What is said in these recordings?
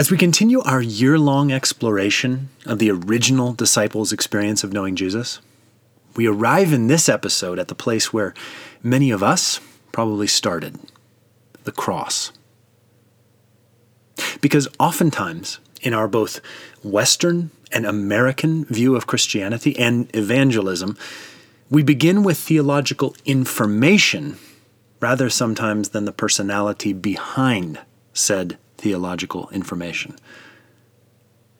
As we continue our year long exploration of the original disciples' experience of knowing Jesus, we arrive in this episode at the place where many of us probably started the cross. Because oftentimes, in our both Western and American view of Christianity and evangelism, we begin with theological information rather sometimes than the personality behind said theological information.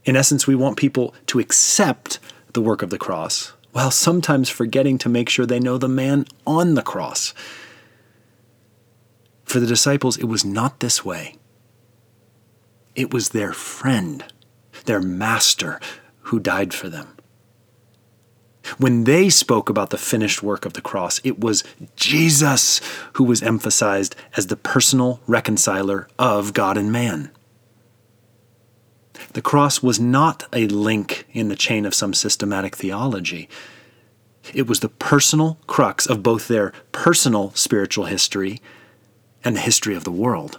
In essence, we want people to accept the work of the cross, while sometimes forgetting to make sure they know the man on the cross. For the disciples, it was not this way. It was their friend, their master, who died for them. When they spoke about the finished work of the cross, it was Jesus who was emphasized as the personal reconciler of God and man. The cross was not a link in the chain of some systematic theology. It was the personal crux of both their personal spiritual history and the history of the world.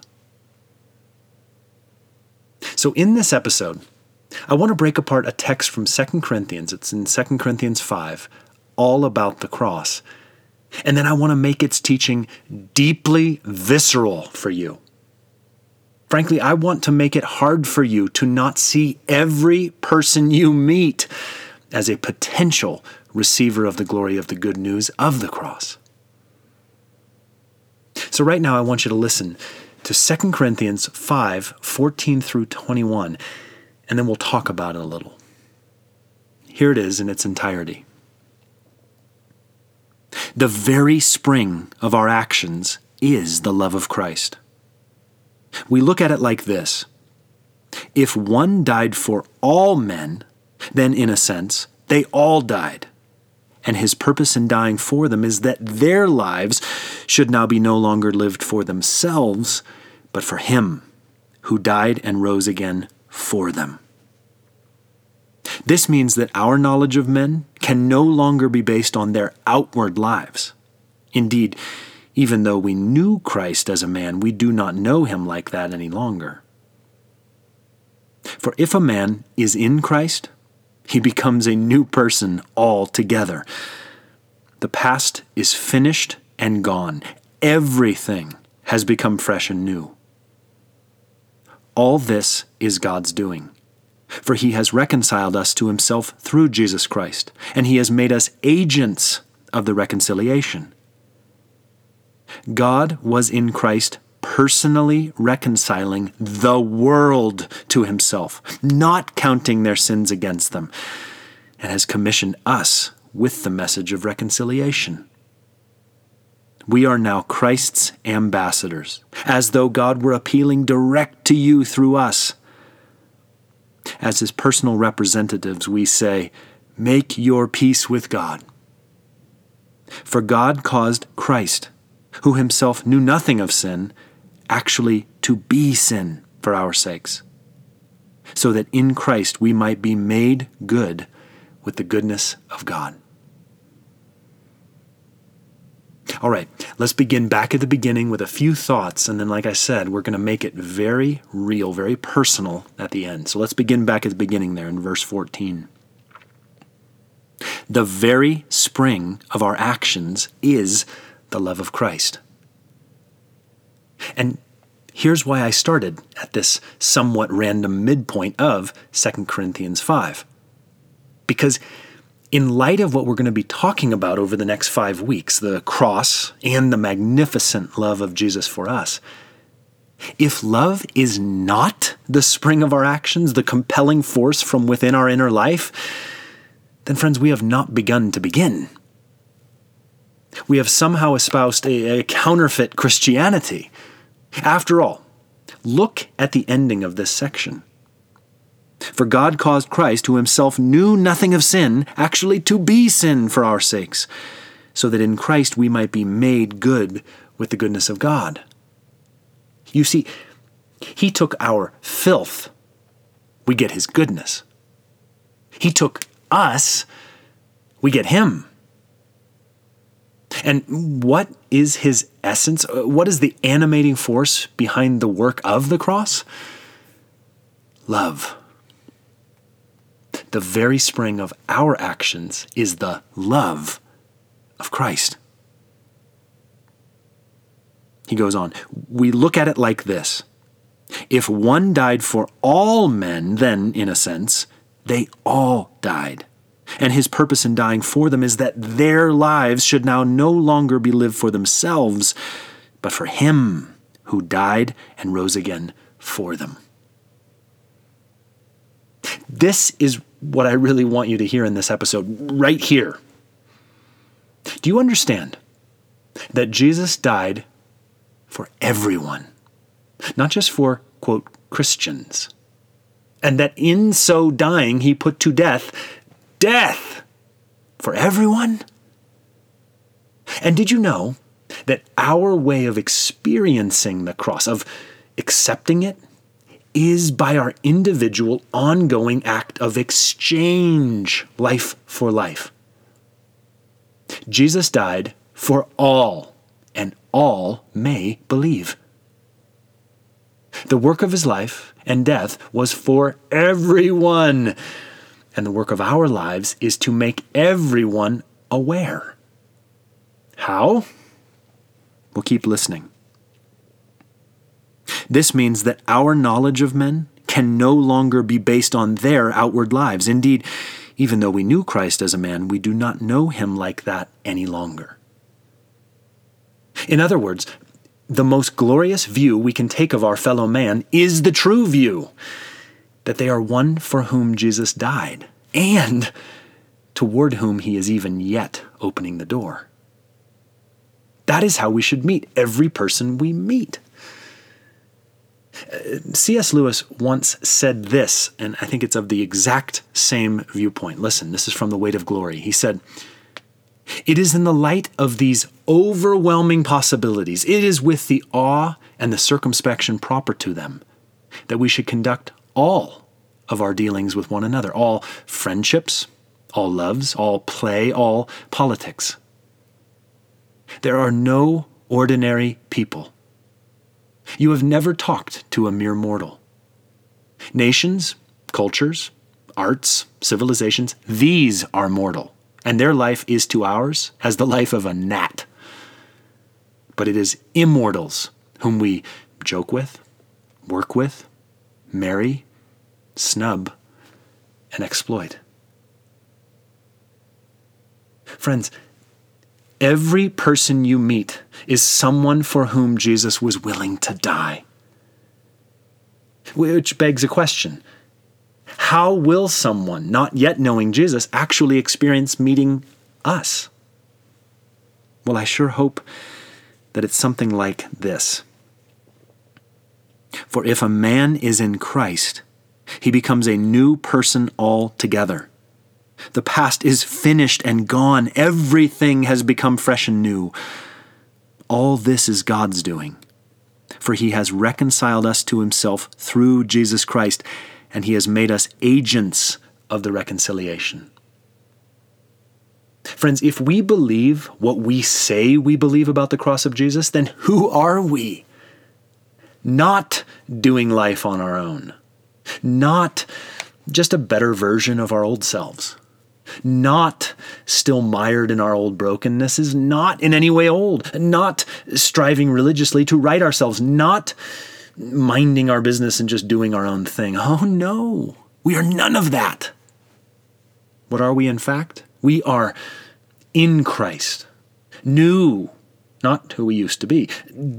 So, in this episode, I want to break apart a text from 2 Corinthians. It's in 2 Corinthians 5, all about the cross. And then I want to make its teaching deeply visceral for you. Frankly, I want to make it hard for you to not see every person you meet as a potential receiver of the glory of the good news of the cross. So, right now, I want you to listen to 2 Corinthians 5 14 through 21 and then we'll talk about it a little. Here it is in its entirety. The very spring of our actions is the love of Christ. We look at it like this If one died for all men, then in a sense, they all died. And his purpose in dying for them is that their lives should now be no longer lived for themselves, but for him who died and rose again for them. This means that our knowledge of men can no longer be based on their outward lives. Indeed, even though we knew Christ as a man, we do not know him like that any longer. For if a man is in Christ, he becomes a new person altogether. The past is finished and gone. Everything has become fresh and new. All this is God's doing. For he has reconciled us to himself through Jesus Christ, and he has made us agents of the reconciliation. God was in Christ personally reconciling the world to himself, not counting their sins against them, and has commissioned us with the message of reconciliation. We are now Christ's ambassadors, as though God were appealing direct to you through us. As his personal representatives, we say, Make your peace with God. For God caused Christ, who himself knew nothing of sin, actually to be sin for our sakes, so that in Christ we might be made good with the goodness of God. All right, let's begin back at the beginning with a few thoughts, and then, like I said, we're going to make it very real, very personal at the end. So let's begin back at the beginning there in verse 14. The very spring of our actions is the love of Christ. And here's why I started at this somewhat random midpoint of 2 Corinthians 5. Because in light of what we're going to be talking about over the next five weeks the cross and the magnificent love of Jesus for us if love is not the spring of our actions, the compelling force from within our inner life, then, friends, we have not begun to begin. We have somehow espoused a, a counterfeit Christianity. After all, look at the ending of this section. For God caused Christ, who himself knew nothing of sin, actually to be sin for our sakes, so that in Christ we might be made good with the goodness of God. You see, he took our filth, we get his goodness. He took us, we get him. And what is his essence? Uh, what is the animating force behind the work of the cross? love. The very spring of our actions is the love of Christ. He goes on, we look at it like this. If one died for all men, then, in a sense, they all died. And his purpose in dying for them is that their lives should now no longer be lived for themselves, but for him who died and rose again for them. This is what I really want you to hear in this episode, right here. Do you understand that Jesus died for everyone, not just for, quote, Christians? And that in so dying, he put to death death for everyone? And did you know that our way of experiencing the cross, of accepting it, is by our individual ongoing act of exchange, life for life. Jesus died for all, and all may believe. The work of his life and death was for everyone, and the work of our lives is to make everyone aware. How? We'll keep listening. This means that our knowledge of men can no longer be based on their outward lives. Indeed, even though we knew Christ as a man, we do not know him like that any longer. In other words, the most glorious view we can take of our fellow man is the true view that they are one for whom Jesus died, and toward whom he is even yet opening the door. That is how we should meet every person we meet. C.S. Lewis once said this, and I think it's of the exact same viewpoint. Listen, this is from The Weight of Glory. He said, It is in the light of these overwhelming possibilities, it is with the awe and the circumspection proper to them, that we should conduct all of our dealings with one another, all friendships, all loves, all play, all politics. There are no ordinary people you have never talked to a mere mortal. Nations, cultures, arts, civilizations, these are mortal, and their life is to ours as the life of a gnat. But it is immortals whom we joke with, work with, marry, snub, and exploit. Friends, Every person you meet is someone for whom Jesus was willing to die. Which begs a question How will someone, not yet knowing Jesus, actually experience meeting us? Well, I sure hope that it's something like this. For if a man is in Christ, he becomes a new person altogether. The past is finished and gone. Everything has become fresh and new. All this is God's doing, for He has reconciled us to Himself through Jesus Christ, and He has made us agents of the reconciliation. Friends, if we believe what we say we believe about the cross of Jesus, then who are we? Not doing life on our own, not just a better version of our old selves not still mired in our old brokenness, is not in any way old, not striving religiously to right ourselves, not minding our business and just doing our own thing. Oh no, we are none of that. What are we, in fact? We are in Christ, new, not who we used to be,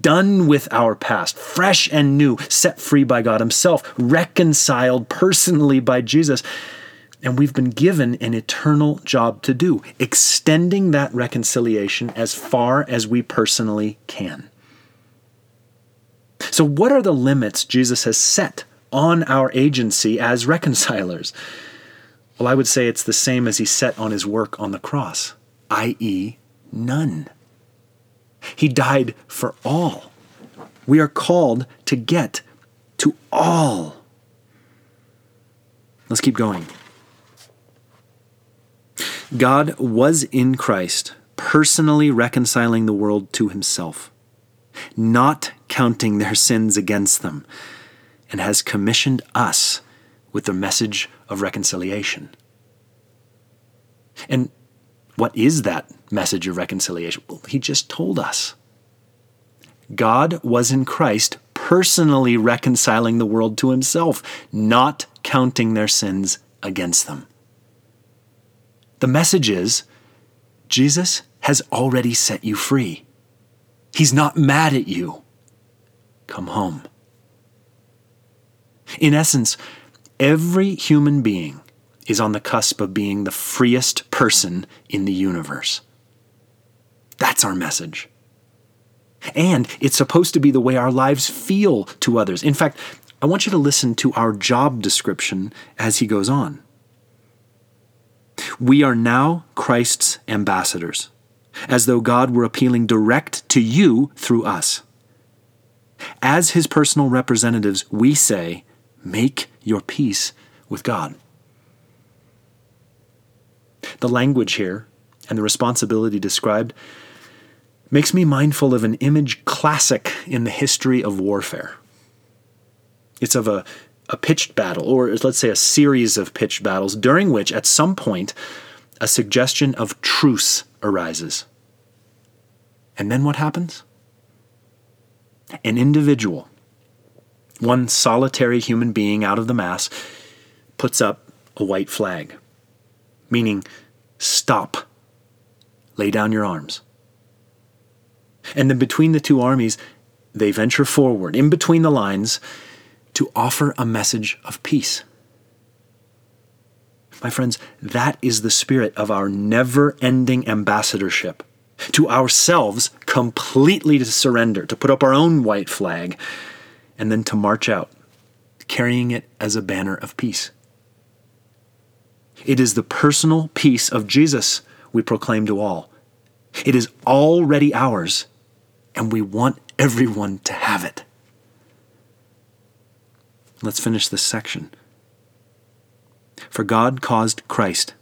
done with our past, fresh and new, set free by God Himself, reconciled personally by Jesus and we've been given an eternal job to do, extending that reconciliation as far as we personally can. So, what are the limits Jesus has set on our agency as reconcilers? Well, I would say it's the same as he set on his work on the cross, i.e., none. He died for all. We are called to get to all. Let's keep going. God was in Christ, personally reconciling the world to himself, not counting their sins against them, and has commissioned us with the message of reconciliation. And what is that message of reconciliation? Well, he just told us. God was in Christ personally reconciling the world to himself, not counting their sins against them. The message is Jesus has already set you free. He's not mad at you. Come home. In essence, every human being is on the cusp of being the freest person in the universe. That's our message. And it's supposed to be the way our lives feel to others. In fact, I want you to listen to our job description as he goes on. We are now Christ's ambassadors, as though God were appealing direct to you through us. As his personal representatives, we say, Make your peace with God. The language here and the responsibility described makes me mindful of an image classic in the history of warfare. It's of a, a pitched battle, or let's say a series of pitched battles, during which at some point a suggestion of truce arises. And then what happens? An individual, one solitary human being out of the mass, puts up a white flag, meaning stop, lay down your arms. And then between the two armies, they venture forward, in between the lines, to offer a message of peace. My friends, that is the spirit of our never ending ambassadorship. To ourselves, completely to surrender, to put up our own white flag, and then to march out, carrying it as a banner of peace. It is the personal peace of Jesus we proclaim to all. It is already ours and we want everyone to have it. Let's finish this section. For God caused Christ,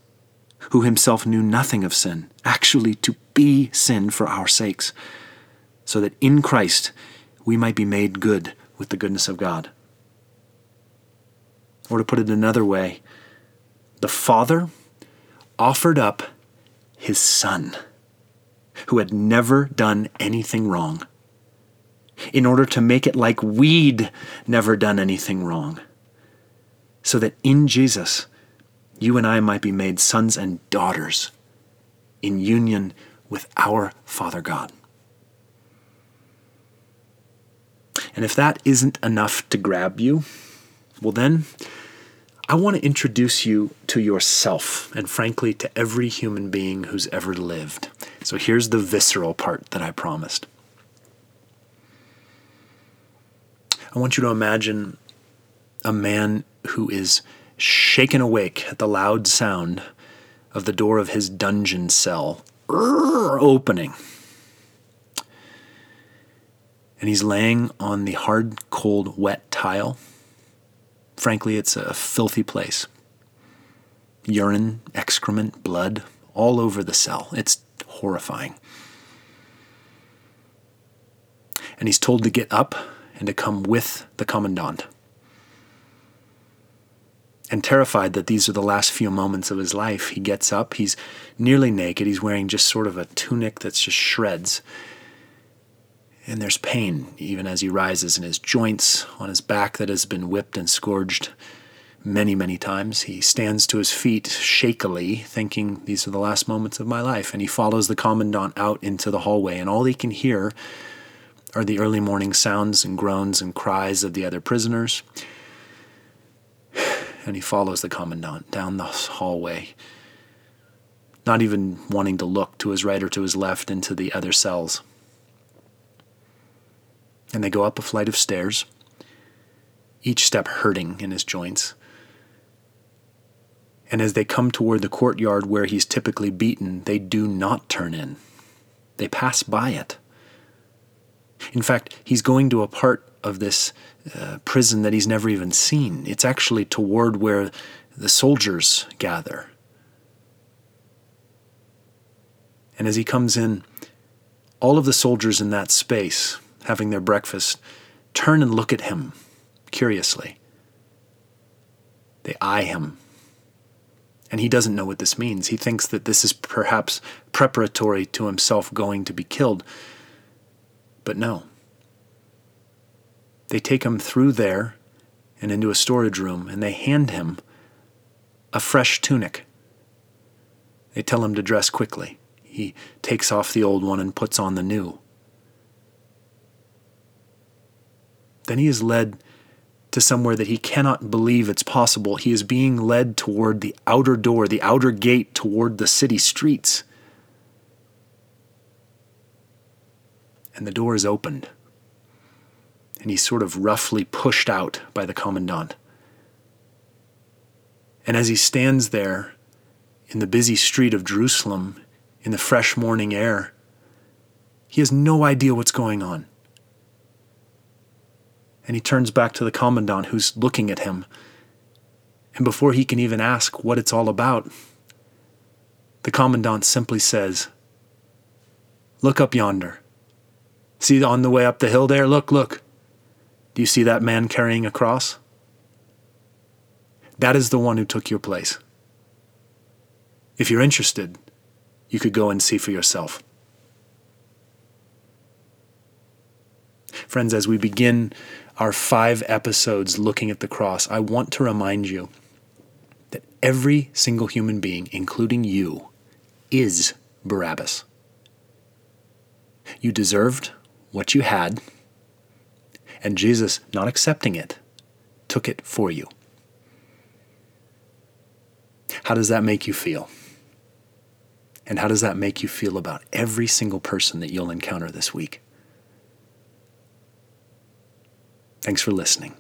who himself knew nothing of sin, actually to be sin for our sakes, so that in Christ we might be made good with the goodness of God. Or to put it another way, the Father offered up his Son who had never done anything wrong, in order to make it like we'd never done anything wrong, so that in Jesus, you and I might be made sons and daughters in union with our Father God. And if that isn't enough to grab you, well, then I want to introduce you to yourself and, frankly, to every human being who's ever lived. So here's the visceral part that I promised. I want you to imagine a man who is shaken awake at the loud sound of the door of his dungeon cell opening. And he's laying on the hard, cold, wet tile. Frankly, it's a filthy place. Urine, excrement, blood, all over the cell. It's horrifying. And he's told to get up and to come with the commandant. And terrified that these are the last few moments of his life, he gets up. He's nearly naked. He's wearing just sort of a tunic that's just shreds. And there's pain even as he rises in his joints, on his back that has been whipped and scourged many, many times. He stands to his feet shakily, thinking, These are the last moments of my life. And he follows the commandant out into the hallway, and all he can hear are the early morning sounds and groans and cries of the other prisoners. And he follows the commandant down the hallway, not even wanting to look to his right or to his left into the other cells. And they go up a flight of stairs, each step hurting in his joints. And as they come toward the courtyard where he's typically beaten, they do not turn in. They pass by it. In fact, he's going to a part of this uh, prison that he's never even seen. It's actually toward where the soldiers gather. And as he comes in, all of the soldiers in that space, having their breakfast, turn and look at him curiously. They eye him. And he doesn't know what this means. He thinks that this is perhaps preparatory to himself going to be killed. But no. They take him through there and into a storage room, and they hand him a fresh tunic. They tell him to dress quickly. He takes off the old one and puts on the new. Then he is led to somewhere that he cannot believe it's possible. He is being led toward the outer door, the outer gate toward the city streets. And the door is opened. And he's sort of roughly pushed out by the commandant. And as he stands there in the busy street of Jerusalem, in the fresh morning air, he has no idea what's going on. And he turns back to the commandant who's looking at him. And before he can even ask what it's all about, the commandant simply says, Look up yonder. See on the way up the hill there? Look, look. Do you see that man carrying a cross? That is the one who took your place. If you're interested, you could go and see for yourself. Friends, as we begin our five episodes looking at the cross, I want to remind you that every single human being, including you, is Barabbas. You deserved what you had, and Jesus, not accepting it, took it for you. How does that make you feel? And how does that make you feel about every single person that you'll encounter this week? Thanks for listening.